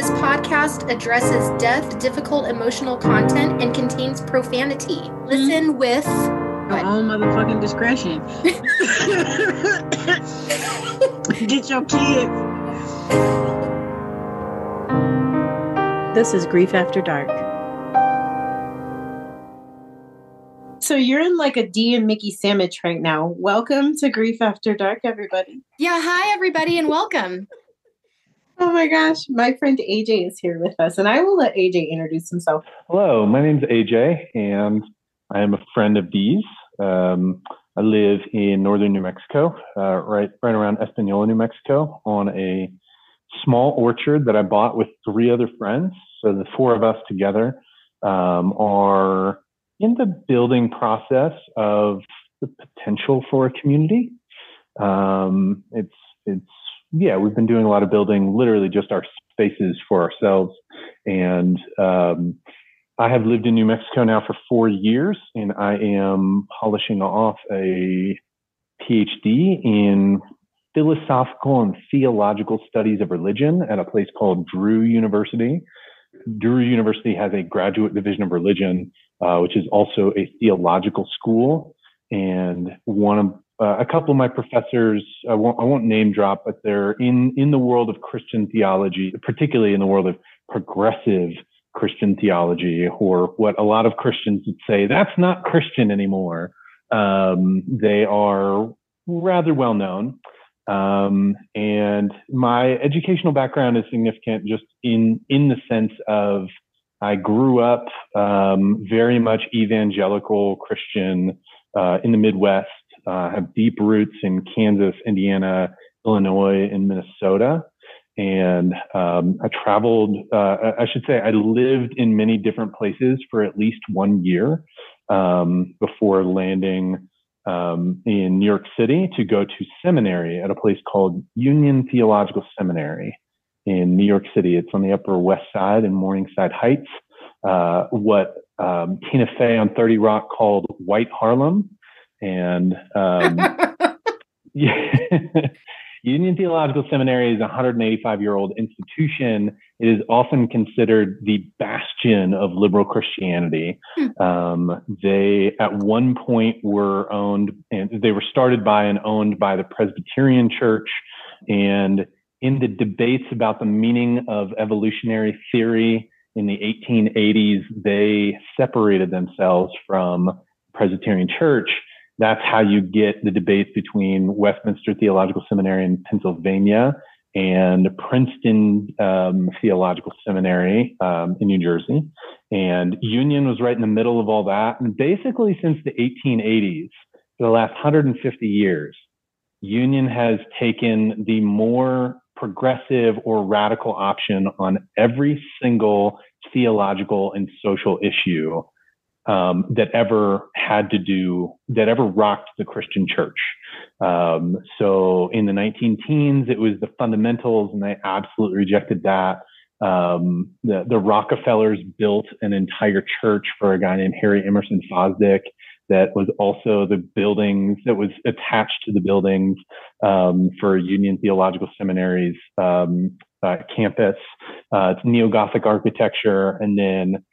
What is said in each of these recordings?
This podcast addresses death, difficult emotional content, and contains profanity. Listen mm-hmm. with Your own motherfucking discretion. Get your kids. This is Grief After Dark. So you're in like a Dee and Mickey sandwich right now. Welcome to Grief After Dark, everybody. Yeah, hi everybody and welcome. Oh my gosh, my friend AJ is here with us, and I will let AJ introduce himself. Hello, my name's AJ, and I am a friend of Dee's. Um, I live in northern New Mexico, uh, right right around Espanola, New Mexico, on a small orchard that I bought with three other friends. So the four of us together um, are in the building process of the potential for a community. Um, it's it's yeah, we've been doing a lot of building, literally just our spaces for ourselves. And um, I have lived in New Mexico now for four years, and I am polishing off a PhD in philosophical and theological studies of religion at a place called Drew University. Drew University has a graduate division of religion, uh, which is also a theological school. And one of uh, a couple of my professors, I won't, I won't name drop, but they're in, in the world of Christian theology, particularly in the world of progressive Christian theology, or what a lot of Christians would say, that's not Christian anymore. Um, they are rather well known. Um, and my educational background is significant just in, in the sense of I grew up um, very much evangelical Christian uh, in the Midwest uh, have deep roots in Kansas, Indiana, Illinois, and Minnesota. And um, I traveled, uh, I should say, I lived in many different places for at least one year um, before landing um, in New York City to go to seminary at a place called Union Theological Seminary in New York City. It's on the Upper West Side in Morningside Heights. Uh, what um, Tina Fey on 30 Rock called White Harlem and um, Union Theological Seminary is a 185 year old institution. It is often considered the bastion of liberal Christianity. Hmm. Um, they, at one point, were owned and they were started by and owned by the Presbyterian Church. And in the debates about the meaning of evolutionary theory in the 1880s, they separated themselves from Presbyterian Church that's how you get the debates between Westminster Theological Seminary in Pennsylvania and Princeton um, Theological Seminary um, in New Jersey. And Union was right in the middle of all that. And basically, since the 1880s, for the last 150 years, Union has taken the more progressive or radical option on every single theological and social issue um, that ever had to do that ever rocked the Christian church. Um, so in the 19 teens, it was the fundamentals, and they absolutely rejected that. Um, the, the Rockefellers built an entire church for a guy named Harry Emerson Fosdick that was also the buildings that was attached to the buildings um, for Union Theological Seminary's um, uh, campus. Uh, it's neo Gothic architecture, and then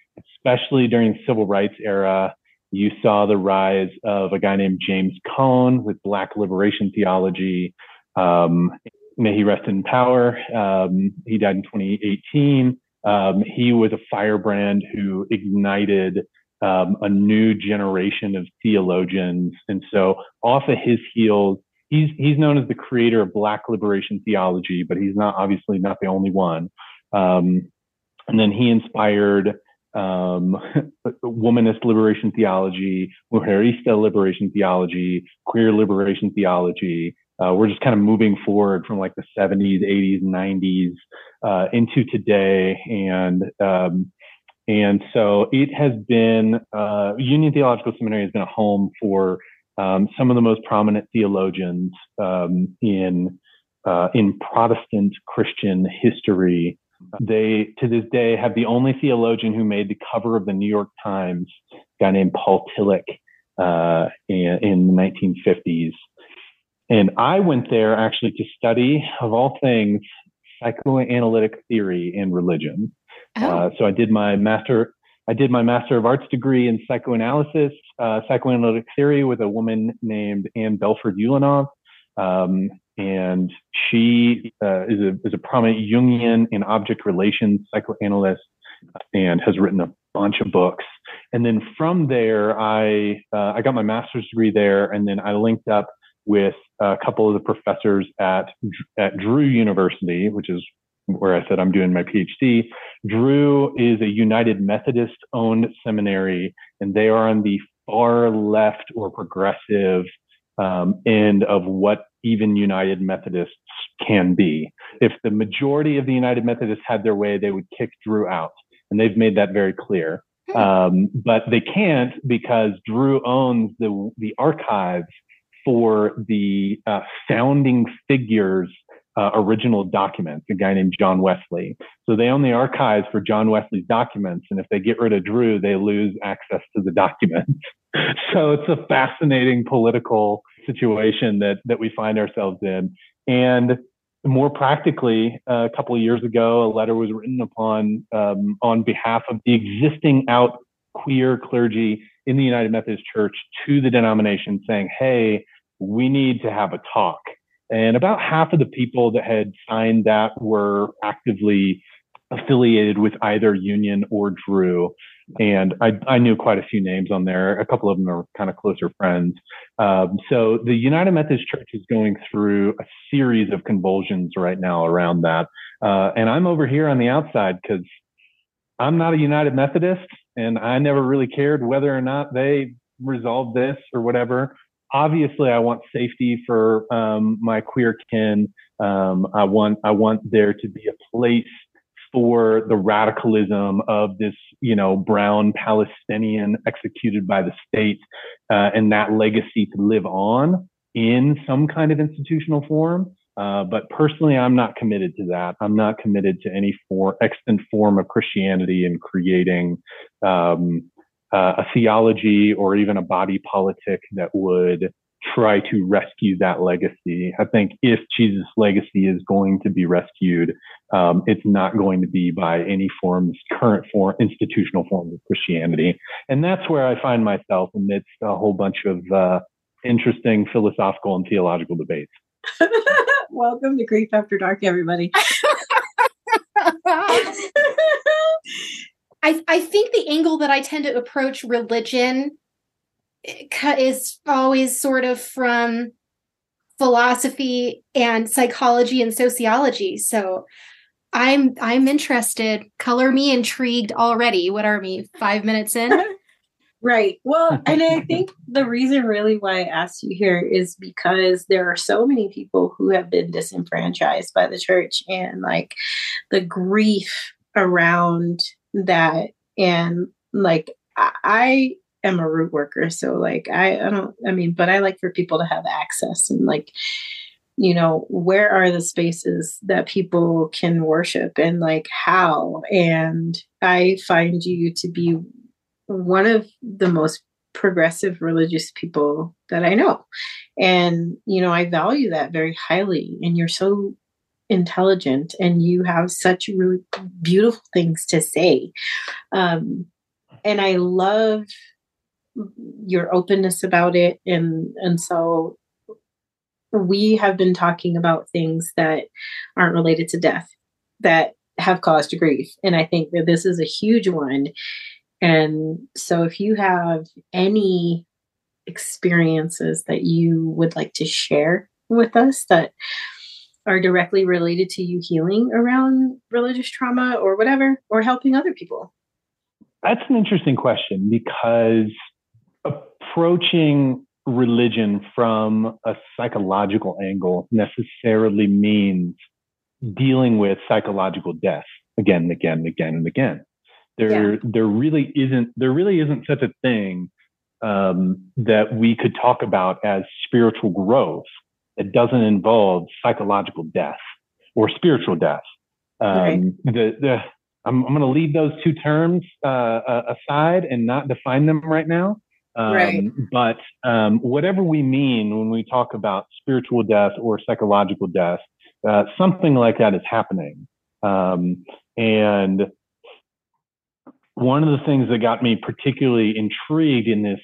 especially during civil rights era, you saw the rise of a guy named James Cone with Black liberation theology. Um, may he rest in power. Um, he died in 2018. Um, he was a firebrand who ignited um, a new generation of theologians. And so, off of his heels, he's he's known as the creator of Black liberation theology, but he's not obviously not the only one. Um, and then he inspired um, womanist liberation theology, mujerista liberation theology, queer liberation theology. Uh, we're just kind of moving forward from like the 70s, 80s, 90s uh, into today, and um, and so it has been uh, Union Theological Seminary has been a home for um, some of the most prominent theologians um, in uh, in Protestant Christian history they, to this day, have the only theologian who made the cover of the New York Times, a guy named Paul Tillich, uh, in, in the 1950s. And I went there actually to study, of all things, psychoanalytic theory in religion. Oh. Uh, so I did my master. I did my master of arts degree in psychoanalysis, uh, psychoanalytic theory with a woman named Anne Belford Ulanov. Um, and she uh, is, a, is a prominent Jungian and object relations psychoanalyst and has written a bunch of books. And then from there, I, uh, I got my master's degree there, and then I linked up with a couple of the professors at, at Drew University, which is where I said I'm doing my PhD. Drew is a United Methodist owned seminary, and they are on the far left or progressive um, end of what even United Methodists can be. If the majority of the United Methodists had their way, they would kick Drew out. And they've made that very clear. Hmm. Um, but they can't because Drew owns the, the archives for the uh, founding figures uh, original documents, a guy named John Wesley. So they own the archives for John Wesley's documents. And if they get rid of Drew, they lose access to the documents. so it's a fascinating political situation that, that we find ourselves in. And more practically, a couple of years ago, a letter was written upon um, on behalf of the existing out queer clergy in the United Methodist Church to the denomination saying, hey, we need to have a talk. And about half of the people that had signed that were actively affiliated with either Union or Drew. And I, I knew quite a few names on there. A couple of them are kind of closer friends. Um, so the United Methodist Church is going through a series of convulsions right now around that. Uh, and I'm over here on the outside because I'm not a United Methodist and I never really cared whether or not they resolved this or whatever obviously I want safety for um, my queer kin. Um, I want I want there to be a place for the radicalism of this, you know, brown Palestinian executed by the state, uh, and that legacy to live on in some kind of institutional form. Uh, but personally, I'm not committed to that. I'm not committed to any form, extant form of Christianity and creating um, uh, a theology or even a body politic that would try to rescue that legacy. I think if Jesus' legacy is going to be rescued, um, it's not going to be by any forms, current form, institutional forms of Christianity. And that's where I find myself amidst a whole bunch of uh, interesting philosophical and theological debates. Welcome to Grief After Dark, everybody. I, I think the angle that I tend to approach religion is always sort of from philosophy and psychology and sociology. So I'm I'm interested. Color me intrigued already. What are we? Five minutes in? right. Well, and I think the reason really why I asked you here is because there are so many people who have been disenfranchised by the church and like the grief around that and like I, am a root worker so like I, I don't i mean but i like for people to have access and like you know where are the spaces that people can worship and like how and i find you to be one of the most progressive religious people that i know and you know i value that very highly and you're so intelligent and you have such really beautiful things to say. Um, and I love your openness about it. And, and so we have been talking about things that aren't related to death that have caused grief. And I think that this is a huge one. And so if you have any experiences that you would like to share with us that are directly related to you healing around religious trauma or whatever, or helping other people? That's an interesting question because approaching religion from a psychological angle necessarily means dealing with psychological death again and again and again and again. There, yeah. there really isn't, there really isn't such a thing um, that we could talk about as spiritual growth that doesn't involve psychological death or spiritual death. Um, right. the, the, I'm, I'm going to leave those two terms uh, uh, aside and not define them right now. Um, right. But um, whatever we mean when we talk about spiritual death or psychological death, uh, something like that is happening. Um, and one of the things that got me particularly intrigued in this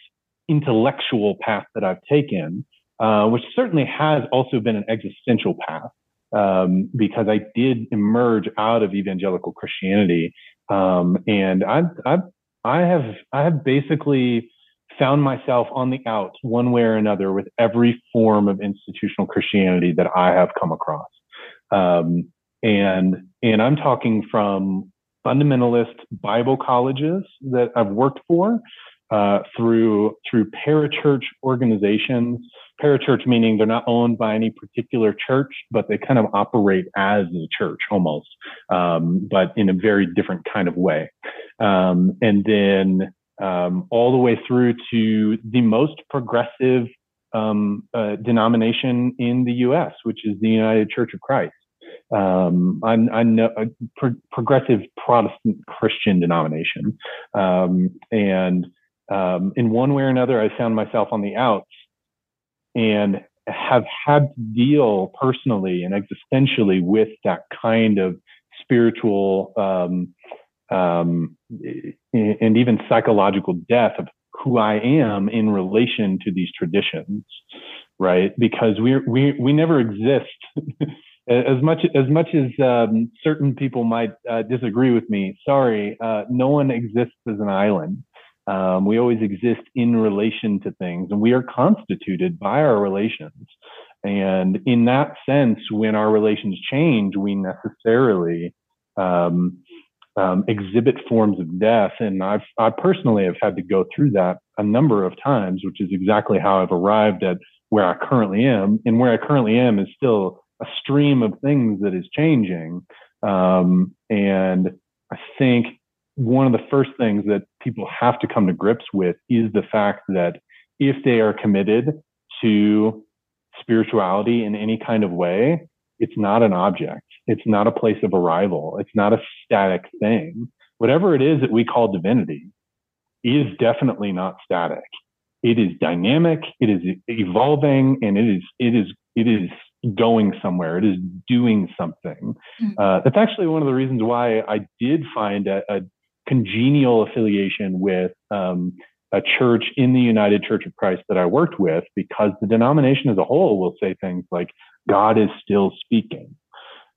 intellectual path that I've taken, uh, which certainly has also been an existential path, um, because I did emerge out of evangelical Christianity, um, and I, I, I have, I have basically found myself on the out one way or another with every form of institutional Christianity that I have come across. Um, and, and I'm talking from fundamentalist Bible colleges that I've worked for, uh, through through parachurch organizations. Parachurch meaning they're not owned by any particular church, but they kind of operate as a church almost, um, but in a very different kind of way. Um, and then um, all the way through to the most progressive um, uh, denomination in the U.S., which is the United Church of Christ. Um, I, I, a pro- progressive Protestant Christian denomination, um, and um, in one way or another, I found myself on the outs and have had to deal personally and existentially with that kind of spiritual um, um, and even psychological death of who I am in relation to these traditions, right? Because we we we never exist. as much as much as um, certain people might uh, disagree with me, sorry, uh, no one exists as an island. Um, we always exist in relation to things, and we are constituted by our relations. And in that sense, when our relations change, we necessarily um, um, exhibit forms of death. And I've, I personally have had to go through that a number of times, which is exactly how I've arrived at where I currently am. And where I currently am is still a stream of things that is changing. Um, and I think one of the first things that people have to come to grips with is the fact that if they are committed to spirituality in any kind of way, it's not an object. It's not a place of arrival. It's not a static thing. Whatever it is that we call divinity is definitely not static. It is dynamic. It is evolving and it is, it is, it is going somewhere. It is doing something. Mm-hmm. Uh, that's actually one of the reasons why I did find a, a congenial affiliation with um, a church in the United Church of Christ that I worked with because the denomination as a whole will say things like, God is still speaking.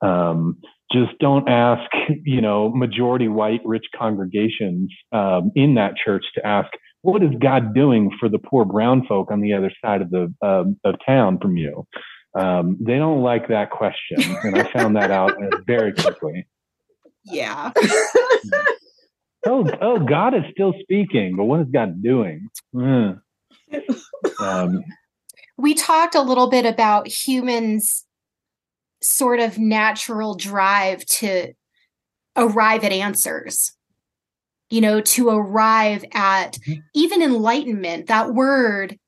Um, just don't ask, you know, majority white rich congregations um, in that church to ask, what is God doing for the poor brown folk on the other side of the um, of town from you? Um, they don't like that question, and I found that out very quickly. Yeah. oh, oh, God is still speaking, but what is God doing? Mm. Um, we talked a little bit about humans' sort of natural drive to arrive at answers you know to arrive at mm-hmm. even enlightenment that word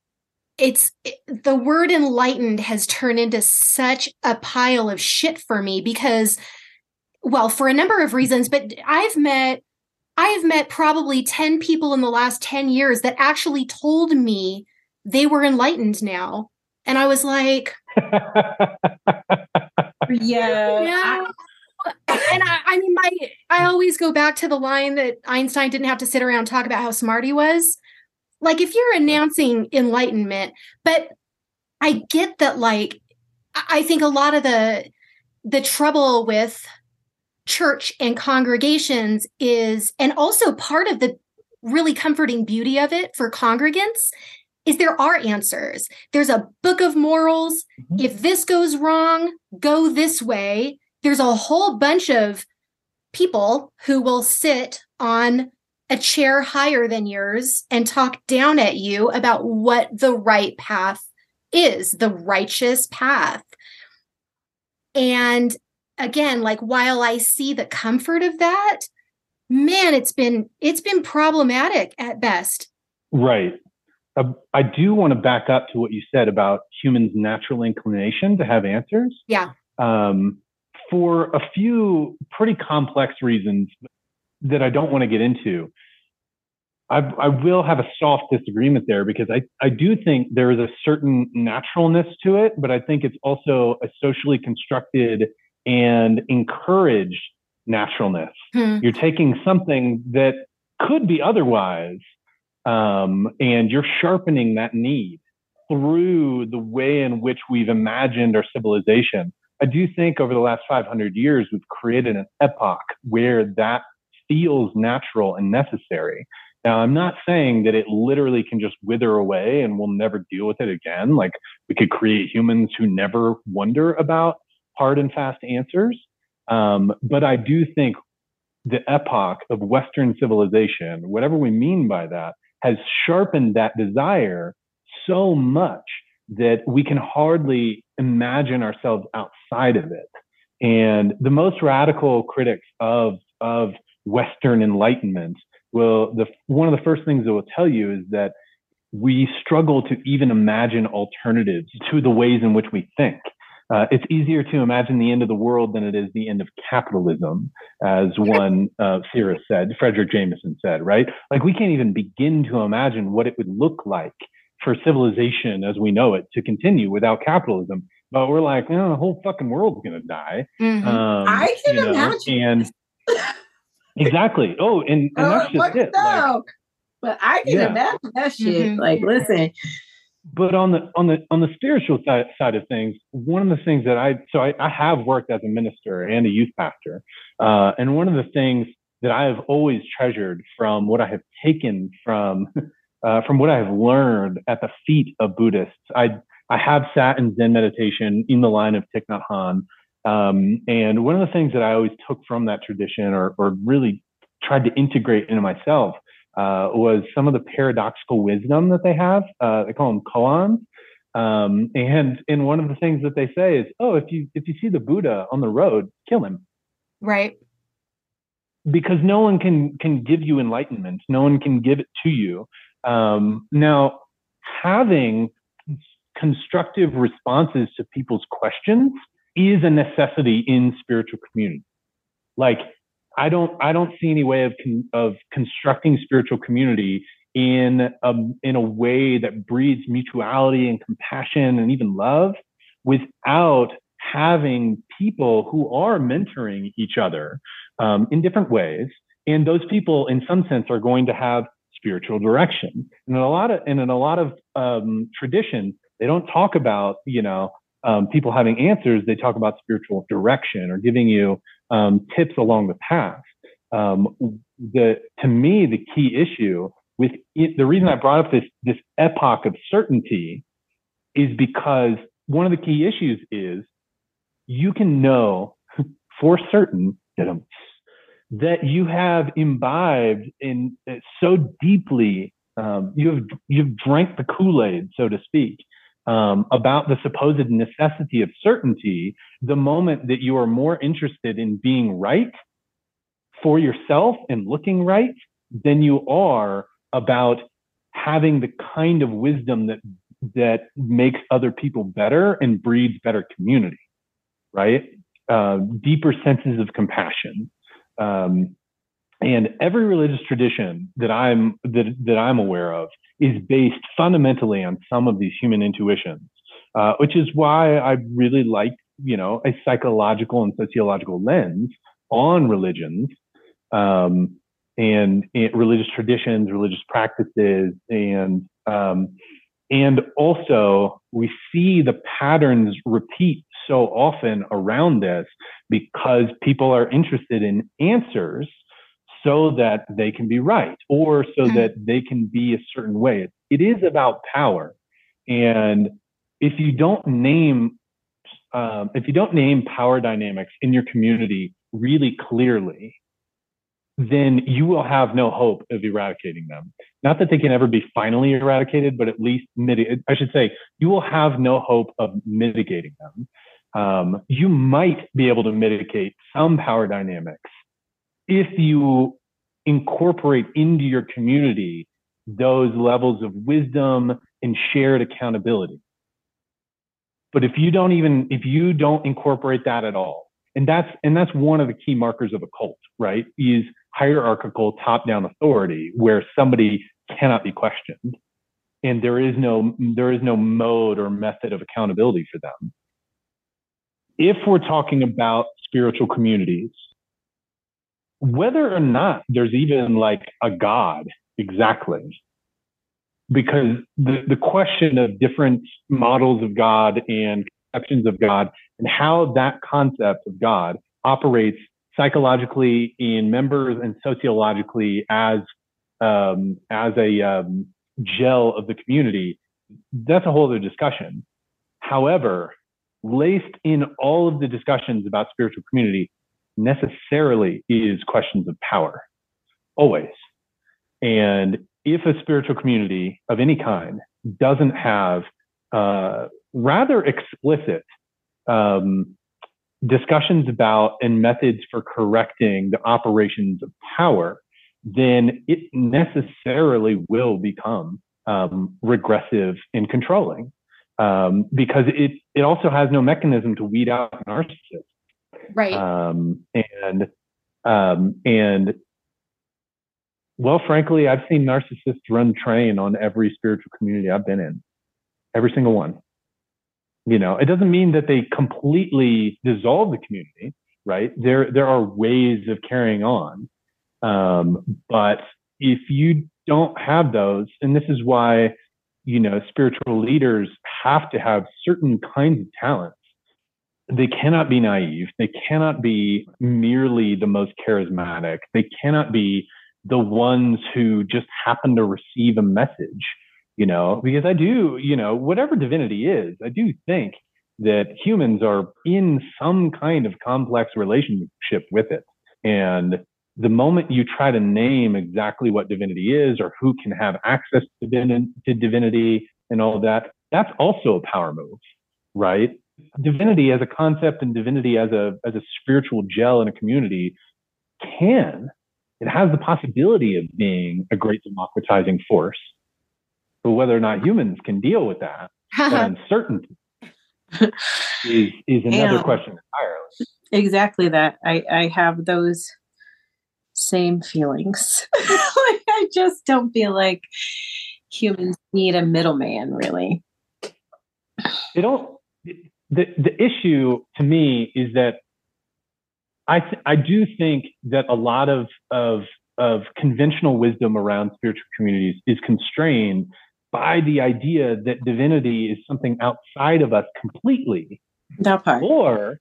it's the word enlightened has turned into such a pile of shit for me because well for a number of reasons but i've met I have met probably 10 people in the last 10 years that actually told me they were enlightened now. And I was like, yeah. yeah. and I, I mean, my, I always go back to the line that Einstein didn't have to sit around and talk about how smart he was. Like, if you're announcing enlightenment, but I get that, like, I think a lot of the, the trouble with church and congregations is, and also part of the really comforting beauty of it for congregants is there are answers. There's a book of morals. Mm-hmm. If this goes wrong, go this way. There's a whole bunch of people who will sit on a chair higher than yours and talk down at you about what the right path is, the righteous path. And again, like while I see the comfort of that, man, it's been it's been problematic at best. Right. Uh, I do want to back up to what you said about humans' natural inclination to have answers. Yeah. Um, for a few pretty complex reasons that I don't want to get into. I, I will have a soft disagreement there because I, I do think there is a certain naturalness to it, but I think it's also a socially constructed and encouraged naturalness. Hmm. You're taking something that could be otherwise, um, and you're sharpening that need through the way in which we've imagined our civilization. I do think over the last 500 years, we've created an epoch where that feels natural and necessary. Now, I'm not saying that it literally can just wither away and we'll never deal with it again. Like we could create humans who never wonder about hard and fast answers. Um, but I do think the epoch of Western civilization, whatever we mean by that, has sharpened that desire so much that we can hardly imagine ourselves outside of it. And the most radical critics of, of Western enlightenment will, the, one of the first things they will tell you is that we struggle to even imagine alternatives to the ways in which we think. Uh, it's easier to imagine the end of the world than it is the end of capitalism, as one uh, theorist said, Fredric Jameson said, right? Like we can't even begin to imagine what it would look like for civilization as we know it to continue without capitalism. But we're like, oh, the whole fucking world's gonna die. Mm-hmm. Um, I can you know, imagine. And exactly. Oh, and, and that's just it. Like, but I can yeah. imagine that shit. Mm-hmm. Like, listen, but on the on the on the spiritual side, side of things, one of the things that I so I, I have worked as a minister and a youth pastor, uh, and one of the things that I have always treasured from what I have taken from uh, from what I have learned at the feet of Buddhists, I I have sat in Zen meditation in the line of Thich Nhat Hanh, um, and one of the things that I always took from that tradition, or or really tried to integrate into myself, uh, was some of the paradoxical wisdom that they have. Uh, they call them koans. Um, and and one of the things that they say is, oh, if you if you see the Buddha on the road, kill him. Right. Because no one can can give you enlightenment. No one can give it to you. Um, now, having constructive responses to people's questions is a necessity in spiritual community. Like I don't I don't see any way of con, of constructing spiritual community in a, in a way that breeds mutuality and compassion and even love without having people who are mentoring each other um, in different ways. And those people in some sense are going to have spiritual direction. And in a lot of and in a lot of um, traditions they don't talk about you know um, people having answers. They talk about spiritual direction or giving you um, tips along the path. Um, the to me the key issue with it, the reason I brought up this this epoch of certainty is because one of the key issues is you can know for certain that you have imbibed in uh, so deeply um, you have you've drank the Kool Aid so to speak um, about the supposed necessity of certainty the moment that you are more interested in being right for yourself and looking right than you are about having the kind of wisdom that that makes other people better and breeds better community right? Uh, deeper senses of compassion um, and every religious tradition that i'm that, that i'm aware of is based fundamentally on some of these human intuitions, uh, which is why I really like, you know, a psychological and sociological lens on religions um, and, and, religious traditions, religious practices, and um, and also we see the patterns repeat so often around this because people are interested in answers so that they can be right or so mm-hmm. that they can be a certain way. It is about power. And if you don't name, um, if you don't name power dynamics in your community really clearly, then you will have no hope of eradicating them. Not that they can ever be finally eradicated, but at least mitigate. I should say you will have no hope of mitigating them. Um, you might be able to mitigate some power dynamics if you incorporate into your community those levels of wisdom and shared accountability. But if you don't even, if you don't incorporate that at all, and that's, and that's one of the key markers of a cult, right? Is hierarchical top down authority where somebody cannot be questioned and there is no there is no mode or method of accountability for them if we're talking about spiritual communities whether or not there's even like a god exactly because the, the question of different models of god and conceptions of god and how that concept of god operates psychologically in members and sociologically as um, as a um, gel of the community, that's a whole other discussion. However, laced in all of the discussions about spiritual community necessarily is questions of power, always. And if a spiritual community of any kind doesn't have uh, rather explicit um, discussions about and methods for correcting the operations of power, then it necessarily will become um, regressive and controlling um, because it it also has no mechanism to weed out narcissists. Right. Um, and um, and well, frankly, I've seen narcissists run train on every spiritual community I've been in, every single one. You know, it doesn't mean that they completely dissolve the community, right? There there are ways of carrying on, um, but if you don't have those, and this is why you know spiritual leaders have to have certain kinds of talents. They cannot be naive. They cannot be merely the most charismatic. They cannot be the ones who just happen to receive a message, you know, because I do, you know, whatever divinity is, I do think that humans are in some kind of complex relationship with it. And the moment you try to name exactly what divinity is or who can have access to, divinity and all that, that's also a power move, right? Divinity as a concept and divinity as a as a spiritual gel in a community can it has the possibility of being a great democratizing force. But whether or not humans can deal with that, that uncertainty is, is another yeah. question entirely. Exactly that. I, I have those same feelings. like I just don't feel like humans need a middleman, really. They don't. The the issue to me is that I th- I do think that a lot of of of conventional wisdom around spiritual communities is constrained by the idea that divinity is something outside of us completely. That part. Or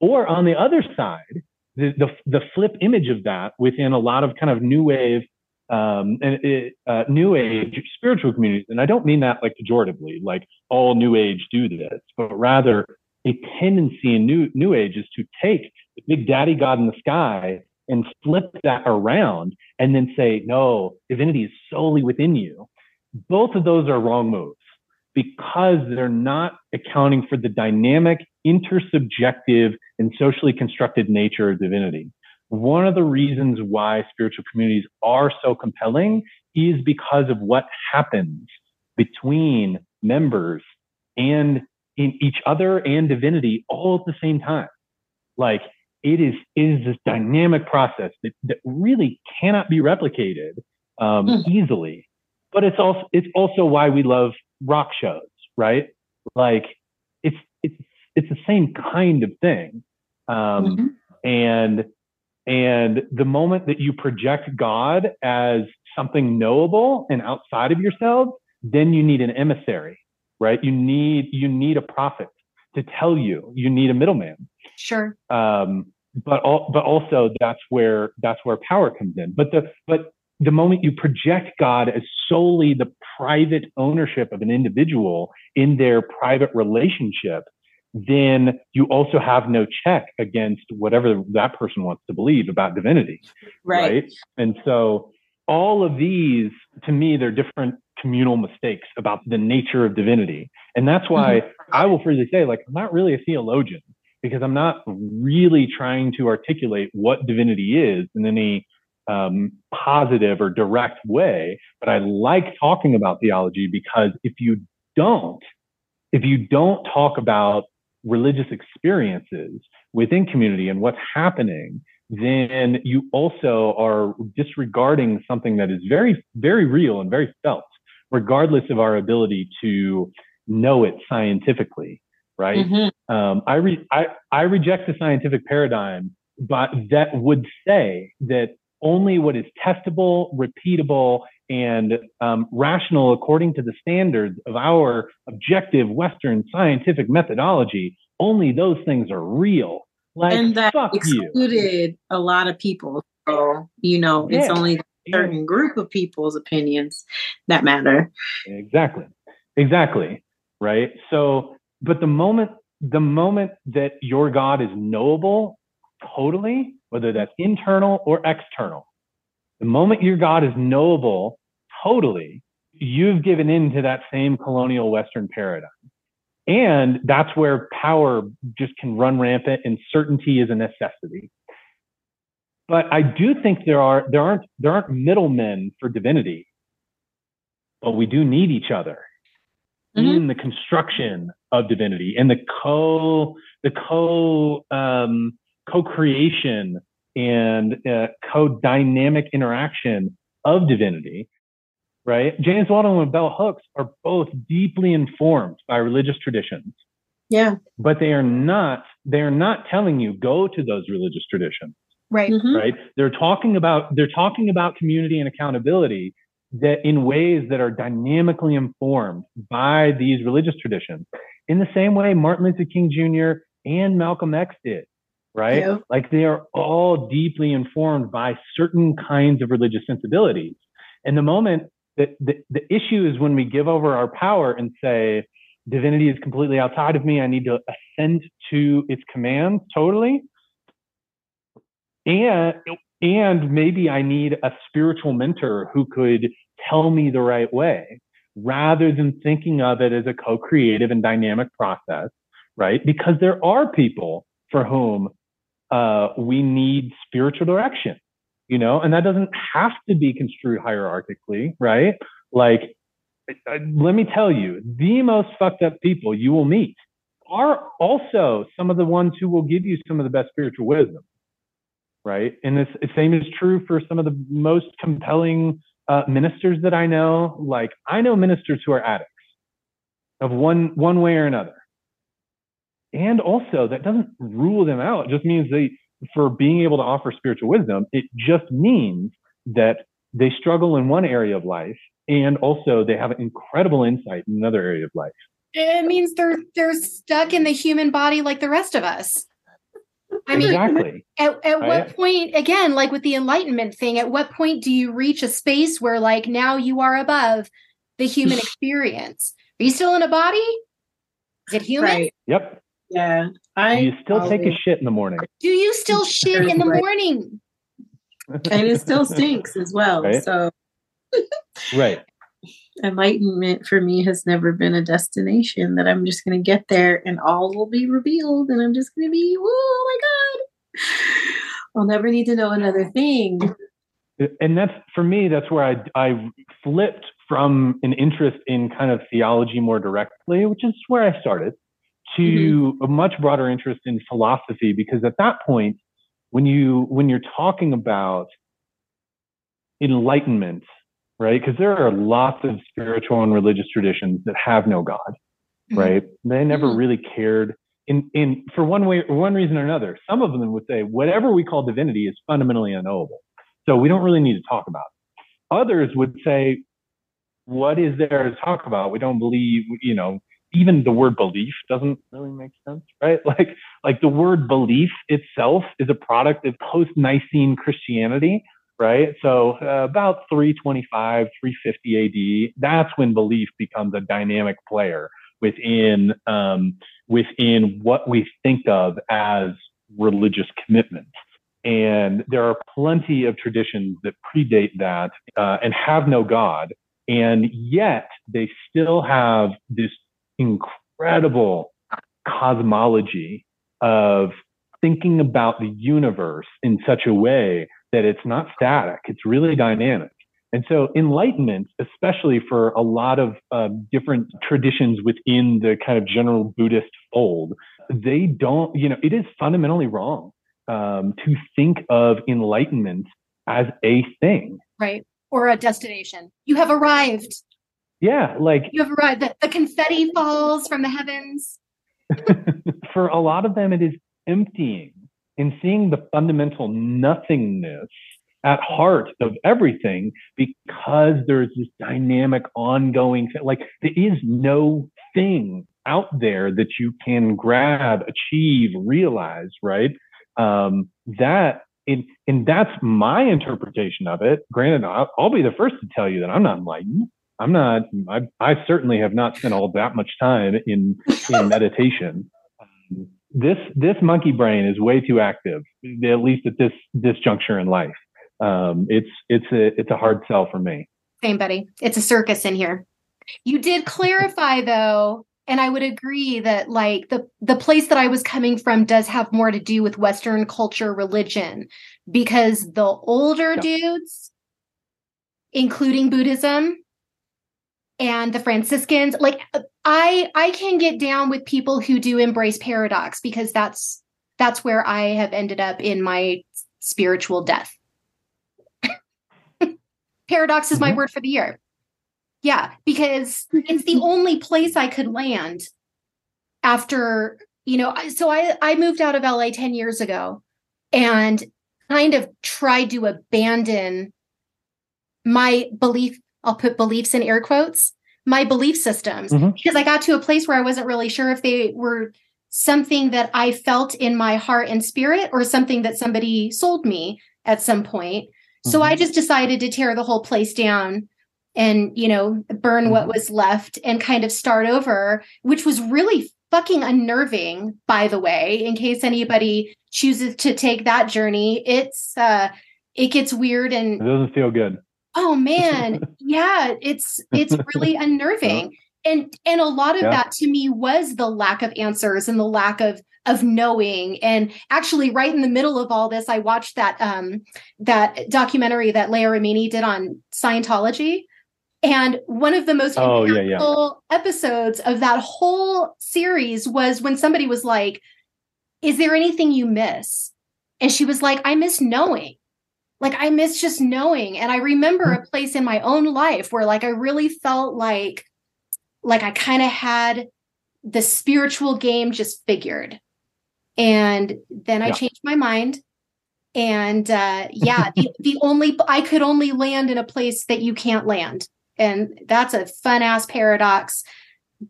or on the other side, the, the, the flip image of that within a lot of kind of new wave um, and it, uh, new age spiritual communities, and I don't mean that like pejoratively, like all new age do this, but rather a tendency in new new age is to take the big daddy god in the sky and flip that around and then say, no, divinity is solely within you. Both of those are wrong moves because they're not accounting for the dynamic, intersubjective, and socially constructed nature of divinity. One of the reasons why spiritual communities are so compelling is because of what happens between members and in each other and divinity all at the same time. Like it is, it is this dynamic process that, that really cannot be replicated um, mm. easily. But it's also it's also why we love rock shows, right? Like it's it's it's the same kind of thing. Um, mm-hmm. And and the moment that you project God as something knowable and outside of yourselves, then you need an emissary, right? You need you need a prophet to tell you. You need a middleman. Sure. Um, but all, but also that's where that's where power comes in. But the but the moment you project God as solely the private ownership of an individual in their private relationship, then you also have no check against whatever that person wants to believe about divinity. Right. right? And so all of these, to me, they're different communal mistakes about the nature of divinity. And that's why mm-hmm. I will freely say, like, I'm not really a theologian because I'm not really trying to articulate what divinity is in any um, positive or direct way. But I like talking about theology because if you don't, if you don't talk about religious experiences within community and what's happening, then you also are disregarding something that is very, very real and very felt, regardless of our ability to know it scientifically, right? Mm-hmm. Um, I, re- I, I reject the scientific paradigm, but that would say that only what is testable, repeatable, and um, rational according to the standards of our objective Western scientific methodology, only those things are real. Like, and that excluded you. a lot of people. So, you know, yeah. it's only a certain group of people's opinions that matter. Exactly. Exactly. Right. So, but the moment, the moment that your God is knowable totally, whether that's internal or external, the moment your God is knowable totally, you've given in to that same colonial Western paradigm. And that's where power just can run rampant and certainty is a necessity. But I do think there are there aren't there aren't middlemen for divinity, but we do need each other mm-hmm. in the construction of divinity and the co the co um, co-creation and uh, co-dynamic interaction of divinity right? James Baldwin and Bell Hooks are both deeply informed by religious traditions. Yeah. But they are not, they are not telling you go to those religious traditions. Right. Mm-hmm. Right. They're talking about, they're talking about community and accountability that in ways that are dynamically informed by these religious traditions in the same way Martin Luther King Jr. and Malcolm X did. Right. Yeah. Like they are all deeply informed by certain kinds of religious sensibilities. And the moment the, the, the issue is when we give over our power and say, divinity is completely outside of me. I need to ascend to its commands totally. And, and maybe I need a spiritual mentor who could tell me the right way rather than thinking of it as a co-creative and dynamic process, right? Because there are people for whom uh, we need spiritual direction you know, and that doesn't have to be construed hierarchically, right? Like, let me tell you, the most fucked up people you will meet are also some of the ones who will give you some of the best spiritual wisdom, right? And this same is true for some of the most compelling uh, ministers that I know. Like, I know ministers who are addicts of one one way or another, and also that doesn't rule them out. It just means they for being able to offer spiritual wisdom, it just means that they struggle in one area of life and also they have incredible insight in another area of life. It means they're they're stuck in the human body like the rest of us. I mean, exactly. at, at right? what point, again, like with the enlightenment thing, at what point do you reach a space where, like, now you are above the human experience? Are you still in a body? Is it human? Right. Yep. Yeah. I Do you still take a shit in the morning? Do you still shit in the morning? and it still stinks as well. Right? So Right. Enlightenment for me has never been a destination that I'm just gonna get there and all will be revealed and I'm just gonna be, oh my God. I'll never need to know another thing. And that's for me, that's where I I flipped from an interest in kind of theology more directly, which is where I started to mm-hmm. a much broader interest in philosophy because at that point when you when you're talking about enlightenment right because there are lots of spiritual and religious traditions that have no god mm-hmm. right they never mm-hmm. really cared in in for one way one reason or another some of them would say whatever we call divinity is fundamentally unknowable so we don't really need to talk about it others would say what is there to talk about we don't believe you know even the word belief doesn't really make sense, right? Like, like the word belief itself is a product of post-Nicene Christianity, right? So uh, about 325, 350 AD, that's when belief becomes a dynamic player within um, within what we think of as religious commitments. And there are plenty of traditions that predate that uh, and have no God, and yet they still have this incredible cosmology of thinking about the universe in such a way that it's not static, it's really dynamic. And so, enlightenment, especially for a lot of uh, different traditions within the kind of general Buddhist fold, they don't, you know, it is fundamentally wrong um, to think of enlightenment as a thing. Right. Or a destination. You have arrived. Yeah. Like you have arrived. The, the confetti falls from the heavens. for a lot of them, it is emptying and seeing the fundamental nothingness at heart of everything because there's this dynamic ongoing thing. Like there is no thing out there that you can grab, achieve, realize, right? Um, that and, and that's my interpretation of it. Granted, I'll, I'll, be the first to tell you that I'm not enlightened. I'm not. I, I certainly have not spent all that much time in in meditation. This this monkey brain is way too active, at least at this this juncture in life. Um, it's it's a it's a hard sell for me. Same, buddy. It's a circus in here. You did clarify though and i would agree that like the the place that i was coming from does have more to do with western culture religion because the older yeah. dudes including buddhism and the franciscans like i i can get down with people who do embrace paradox because that's that's where i have ended up in my spiritual death paradox is mm-hmm. my word for the year yeah, because it's the only place I could land after, you know, so I I moved out of LA 10 years ago and kind of tried to abandon my belief, I'll put beliefs in air quotes, my belief systems mm-hmm. because I got to a place where I wasn't really sure if they were something that I felt in my heart and spirit or something that somebody sold me at some point. Mm-hmm. So I just decided to tear the whole place down and you know burn what mm-hmm. was left and kind of start over which was really fucking unnerving by the way in case anybody chooses to take that journey it's uh it gets weird and it doesn't feel good oh man yeah it's it's really unnerving and and a lot of yeah. that to me was the lack of answers and the lack of of knowing and actually right in the middle of all this i watched that um that documentary that leah remini did on scientology and one of the most oh, impactful yeah, yeah. episodes of that whole series was when somebody was like, Is there anything you miss? And she was like, I miss knowing. Like, I miss just knowing. And I remember mm-hmm. a place in my own life where, like, I really felt like, like I kind of had the spiritual game just figured. And then I changed my mind and uh yeah the, the only i could only land in a place that you can't land and that's a fun ass paradox.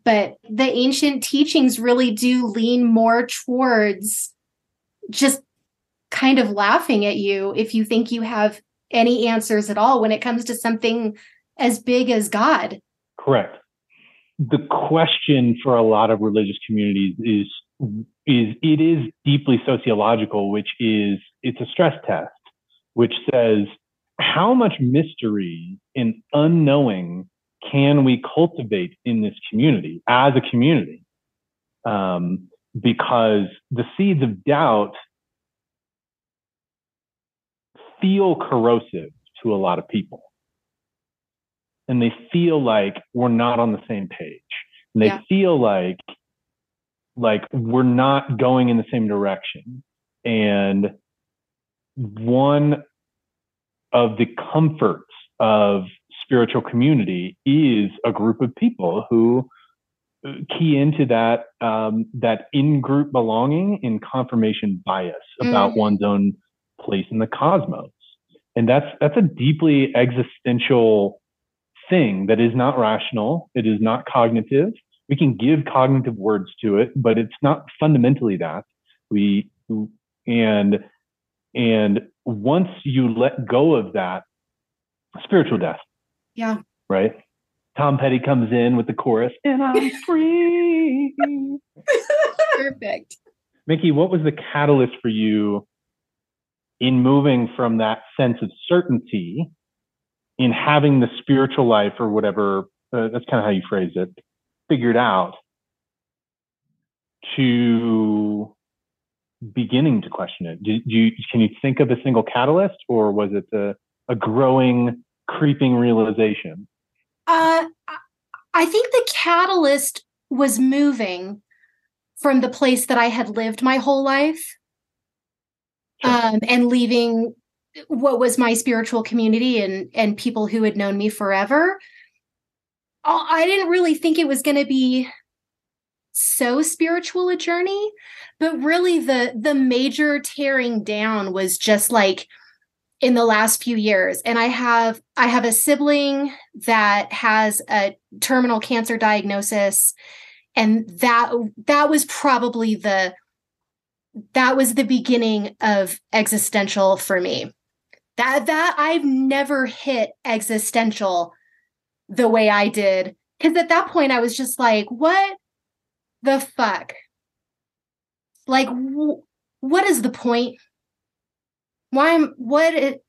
But the ancient teachings really do lean more towards just kind of laughing at you if you think you have any answers at all when it comes to something as big as God. Correct. The question for a lot of religious communities is is it is deeply sociological, which is it's a stress test, which says how much mystery and unknowing can we cultivate in this community as a community? Um, because the seeds of doubt feel corrosive to a lot of people. And they feel like we're not on the same page. And they yeah. feel like like we're not going in the same direction. And one of the comforts of spiritual community is a group of people who uh, key into that um, that in-group belonging and confirmation bias about mm. one's own place in the cosmos and that's that's a deeply existential thing that is not rational it is not cognitive we can give cognitive words to it but it's not fundamentally that we and and once you let go of that, spiritual death. Yeah. Right? Tom Petty comes in with the chorus, and I'm free. Perfect. Mickey, what was the catalyst for you in moving from that sense of certainty in having the spiritual life or whatever, uh, that's kind of how you phrase it, figured out to beginning to question it? Do, do you, can you think of a single catalyst, or was it a, a growing, creeping realization? Uh, I think the catalyst was moving from the place that I had lived my whole life um, and leaving what was my spiritual community and and people who had known me forever. I didn't really think it was going to be so spiritual a journey, but really the the major tearing down was just like in the last few years and i have i have a sibling that has a terminal cancer diagnosis and that that was probably the that was the beginning of existential for me. That that i've never hit existential the way i did. Because at that point i was just like what the fuck? Like wh- what is the point? Why am what it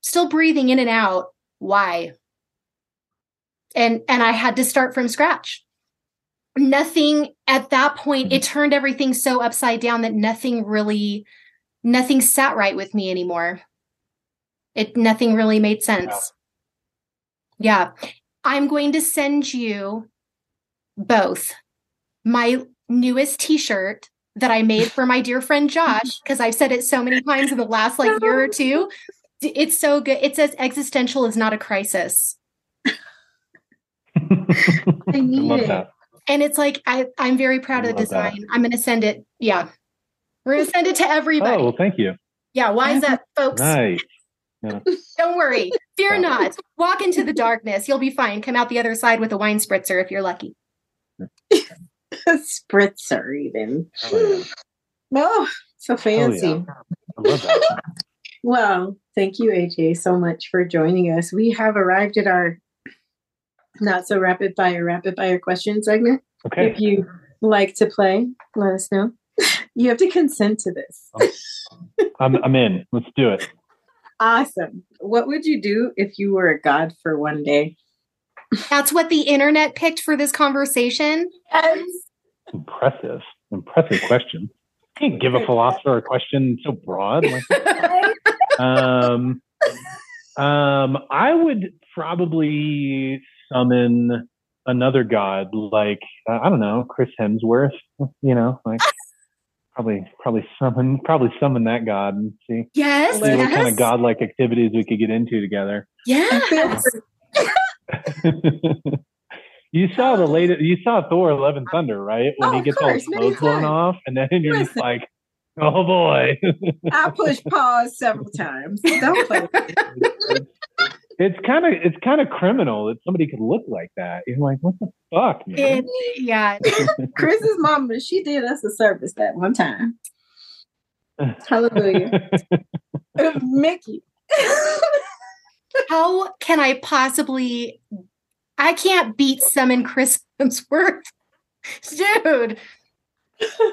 still breathing in and out why? And and i had to start from scratch nothing at that point it mm-hmm. turned everything so upside down that nothing really nothing sat right with me anymore. It nothing really made sense. Yeah. I'm going to send you both my newest t-shirt that i made for my dear friend josh because i've said it so many times in the last like year or two. It's so good. It says existential is not a crisis. I need love it. that. And it's like I, i'm very proud of the Love that. design i'm going to send it yeah we're going to send it to everybody Oh, well, thank you. yeah why is that folks Nice. don't worry fear Yeah. not walk into the darkness you'll be fine come out the other side with a wine spritzer if you're lucky Spritzer, even. Oh, yeah. No, so Oh, fancy. yeah. I love that. Well, thank you, AJ, so much for joining us. We have arrived at our not so rapid fire, rapid fire question segment. Okay. If you like to play, let us know. You have to consent to this. I'm, I'm in. Let's do it. Awesome. What would you do if you were a god for one day? that's what the internet picked for this conversation Yes. Impressive. Impressive question. I Can't give a philosopher a question so broad. Like, um, um, I would probably summon another god, like uh, I don't know, Chris Hemsworth. You know, like probably probably summon probably summon that god and see, yes see what kind of godlike activities we could get into together. Yeah. you saw the latest. You saw Thor: Love and Thunder, right? When Oh, he gets all his course, clothes blown off, and then you're just like, "Oh boy!" I pushed pause several times. Don't play. it's kind of it's kind of criminal that somebody could look like that. You're like, "What the fuck, man?" Yeah Chris's mama, she did us a service that one time. Hallelujah. Mickey. how can i possibly i can't beat summon chris hemsworth dude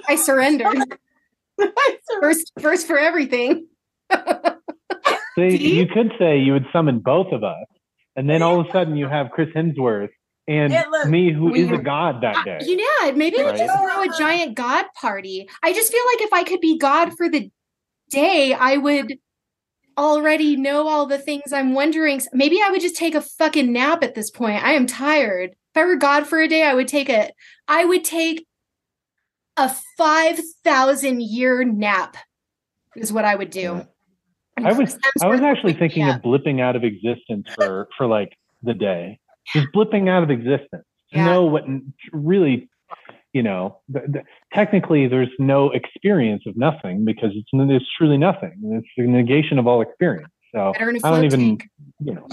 i surrender first first for everything See, See? you could say you would summon both of us, and then all of a sudden you have Chris Hemsworth and Yeah, look, me, who is a god that day. You know, maybe we Right. just throw a giant God party. I just feel like if I could be God for the day, I would already know all the things I'm wondering. Maybe I would just take a fucking nap at this point. I am tired. If I were God for a day, I would take a I would take a 5,000 year nap is what I would do. Yeah. I was I was actually thinking of blipping out of existence for for like the day, just blipping out of existence to Yeah. know what really, you know, th- th- technically there's no experience of nothing because it's it's truly nothing. It's the negation of all experience. So Better in a I don't even, tank. you know,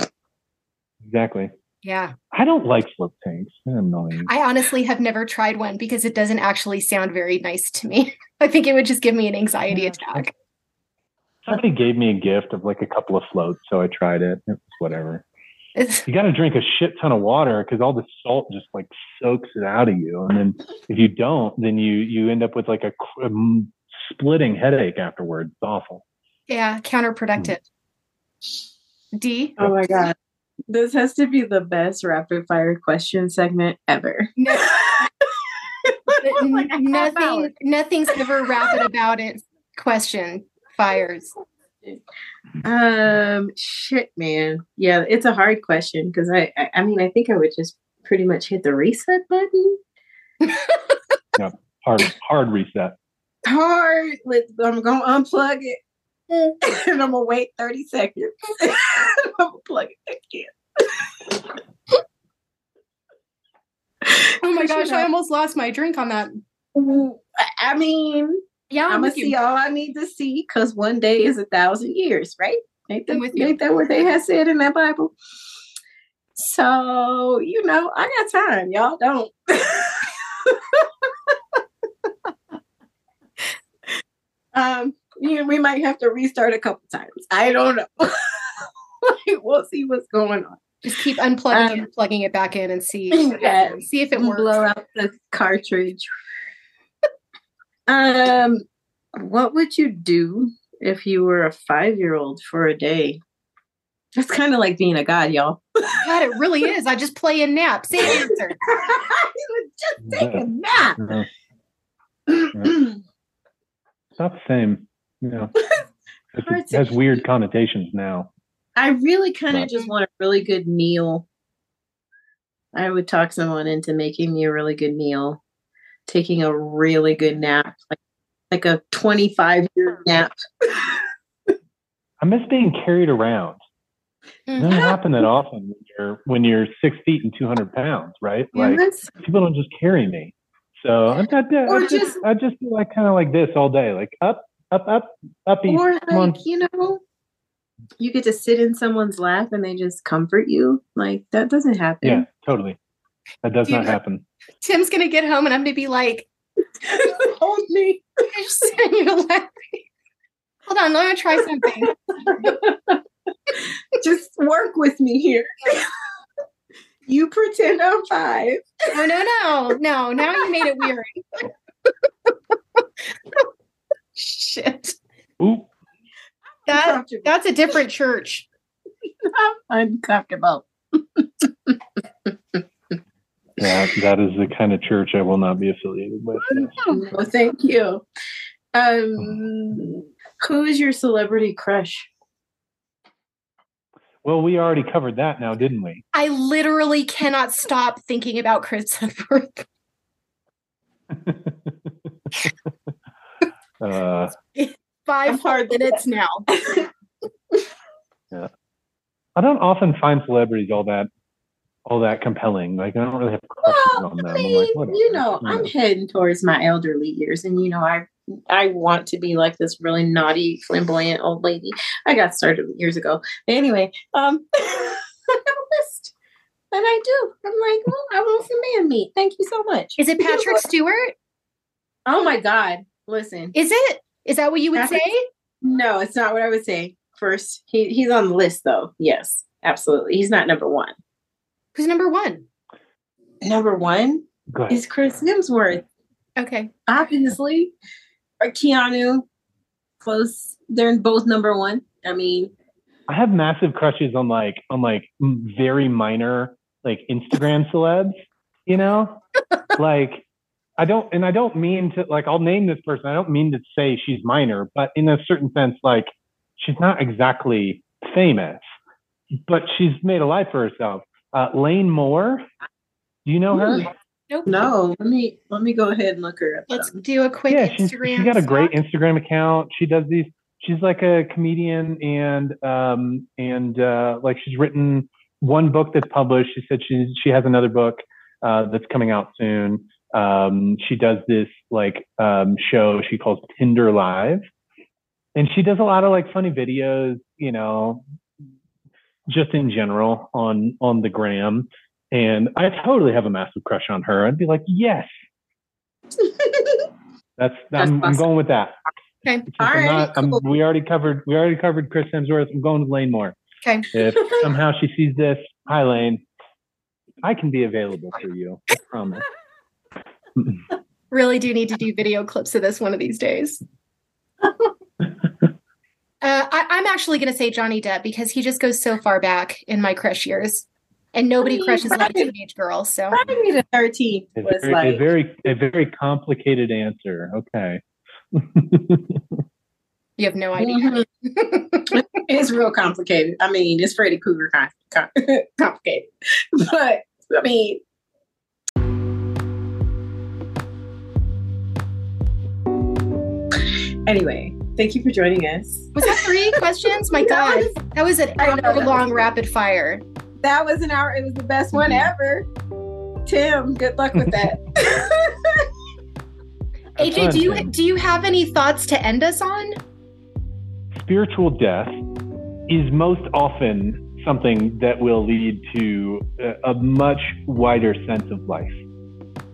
exactly. Yeah. I don't like float tanks. They're annoying. I honestly have never tried one because it doesn't actually sound very nice to me. I think it would just give me an anxiety Yeah. attack. Somebody gave me a gift of like a couple of floats, so I tried it. It was whatever. It's, you got to drink a shit ton of water because all the salt just like soaks it out of you and then if you don't then you you end up with like a, cr- um, splitting headache afterwards it's awful yeah, counterproductive. Dee. Oh my god. This has to be the best rapid fire question segment ever. No, Like nothing. Nothing's ever rapid about it. Question fires. Um shit man. Yeah, it's a hard question because I, I I mean I think I would just pretty much hit the reset button. yeah, hard hard reset Hard. Let, I'm gonna unplug it and I'm gonna wait 30 seconds. I'm gonna plug it again. Oh my You gosh, know. I almost lost my drink on that. I mean, Yeah, I'm gonna see you. all I need to see because one day is a thousand years, right? Ain't that, ain't that what they had said in that Bible? So, you know, I got time. Y'all don't. um, you know, we might have to restart a couple times. I don't know. we'll see what's going on. Just keep unplugging Um, it, plugging it back in, and see Yeah. see if it works. blow out the cartridge. Um, what would you do if you were a five-year-old for a day? That's kind of like being a god, y'all. God, it really is. I just play and nap. Same answer. you would just take a nap. No, it's not the same. You know, it has weird connotations now. I really kind of Right. just want a really good meal. I would talk someone into making me a really good meal, taking a really good nap, like like a 25 year nap. I miss being carried around. It Mhm. doesn't happen that often when you're when you're six feet and two hundred pounds, right? Like Yes. people don't just carry me. So I, I, I, Or just, just- I just be like kind of like this all day, like up, up, up, up. Or Come on. like, you know, you get to sit in someone's lap and they just comfort you. Like that doesn't happen. Yeah, totally. That does Do not know- happen. Tim's gonna get home, and I'm gonna be like, Hold me. just sitting in your. Hold on, let me try something. just work with me here. you pretend I'm five. Oh no, no, no! Now you made it weird. Shit, Ooh, that that's a different church. I'm uncomfortable. Yeah, that is the kind of church I will not be affiliated with. yes. Well, thank you. Um, who is your celebrity crush? Well, we already covered that now, didn't we? I literally cannot stop thinking about Chris Hemsworth. uh, Five hard minutes now. yeah. I don't often find celebrities all that all that compelling. Like I don't really have crushes Well, on them. I I'm mean, like, whatever. you know, you I'm heading towards my elderly years, and you know, I I want to be like this really naughty, flamboyant old lady. I got started years ago. Anyway, um, I have a list, and I do. I'm like, well, I want some man meat. Thank you so much. Is it Patrick Stewart? Oh my God! Listen, Is it? Is that what you would Patrick- say? no, it's not what I would say. First, he he's on the list, though. Yes, absolutely. He's not number one. Who's number one? Number one Go is Chris Hemsworth. Okay. obviously, or Keanu, close. They're both number one. I mean, I have massive crushes on like on like very minor like Instagram celebs. You know, like I don't, and I don't mean to like I'll name this person. I don't mean to say she's minor, but in a certain sense, like she's not exactly famous, but she's made a life for herself. Uh, Lane Moore, do you know her? Hmm. Nope. no. Let me let me go ahead and look her up. Let's then. do a quick yeah, Instagram. she's got a great stalk. Instagram account. She does these. She's like a comedian, and um, and uh, like she's written one book that's published. She said she she has another book uh, that's coming out soon. Um, she does this like um, show she calls Tinder Live, and she does a lot of like funny videos. You know, just in general on on the gram. And I totally have a massive crush on her. I'd be like, yes, that's, That's I'm, I'm going with that. Okay. All right, not- cool. we already covered. We already covered Chris Hemsworth. I'm going with Lane Moore. Okay. If somehow she sees this, hi Lane, I can be available for you. I promise. Really do need to do video clips of this one of these days. Uh, I, I'm actually going to say Johnny Depp because he just goes so far back in my crush years, and nobody I mean, crushes like a teenage girl. So Friday the Thirteenth A was very, like a very, a very complicated answer. Okay. you have no idea. Mhm. it's real complicated. I mean, it's Freddy Krueger con- con- complicated, but I mean. Anyway, Thank you for joining us. Was that three questions? My That God, was- that was an I know, hour that long rapid fire. That was an hour. It was the best one ever. Tim, good luck with that. AJ, fun, do you Tim. do you have any thoughts to end us on? spiritual death is most often something that will lead to a, a much wider sense of life.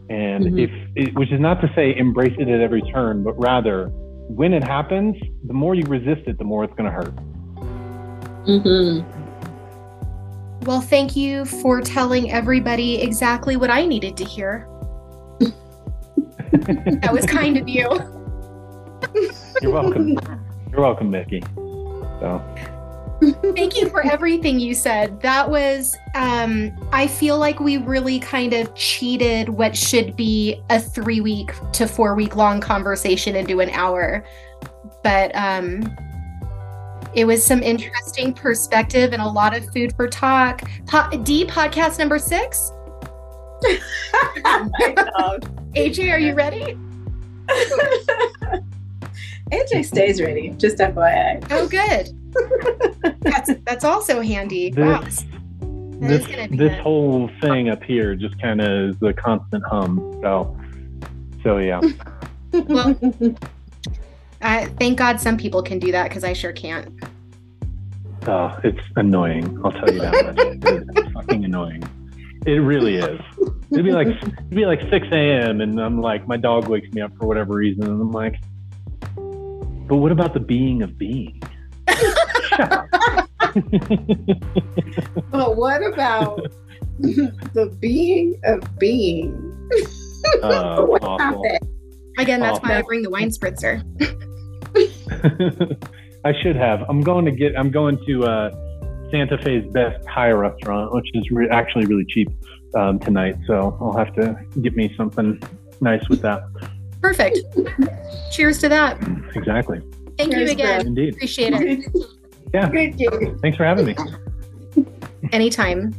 And Mhm. if, it, which is not to say embrace it at every turn, but rather when it happens, the more you resist it, the more it's going to hurt. mm-hmm. Well, thank you for telling everybody exactly what I needed to hear. that was kind of you. You're welcome. You're welcome, Mickey. So, Thank you for everything you said. That was, um, I feel like we really kind of cheated what should be a three week to four week long conversation into an hour. But um, it was some interesting perspective and a lot of food for talk. Po- D podcast number six. AJ, are you ready? AJ stays ready, just FYI. Oh, good. that's that's also handy. This- wow. That is this, this whole thing up here just kind of is a constant hum. So, so yeah. Well, I thank God some people can do that because I sure can't. Oh, it's annoying. I'll tell you that much. It's fucking annoying. It really is. It'd be like it'd be like 6 a.m. and I'm like my dog wakes me up for whatever reason and I'm like, but what about the being of being? But what about the being of being? Uh, what awful. happened? Again, that's Oh. why I bring the wine spritzer. I should have. I'm going to get. I'm going to uh, Santa Fe's best Thai restaurant, which is re- actually really cheap um, tonight. So I'll have to get me something nice with that. Perfect. Cheers to that. Exactly. Thank you Cheers, again. Indeed. Appreciate it. Yeah. good, good. Thanks for having me. Anytime.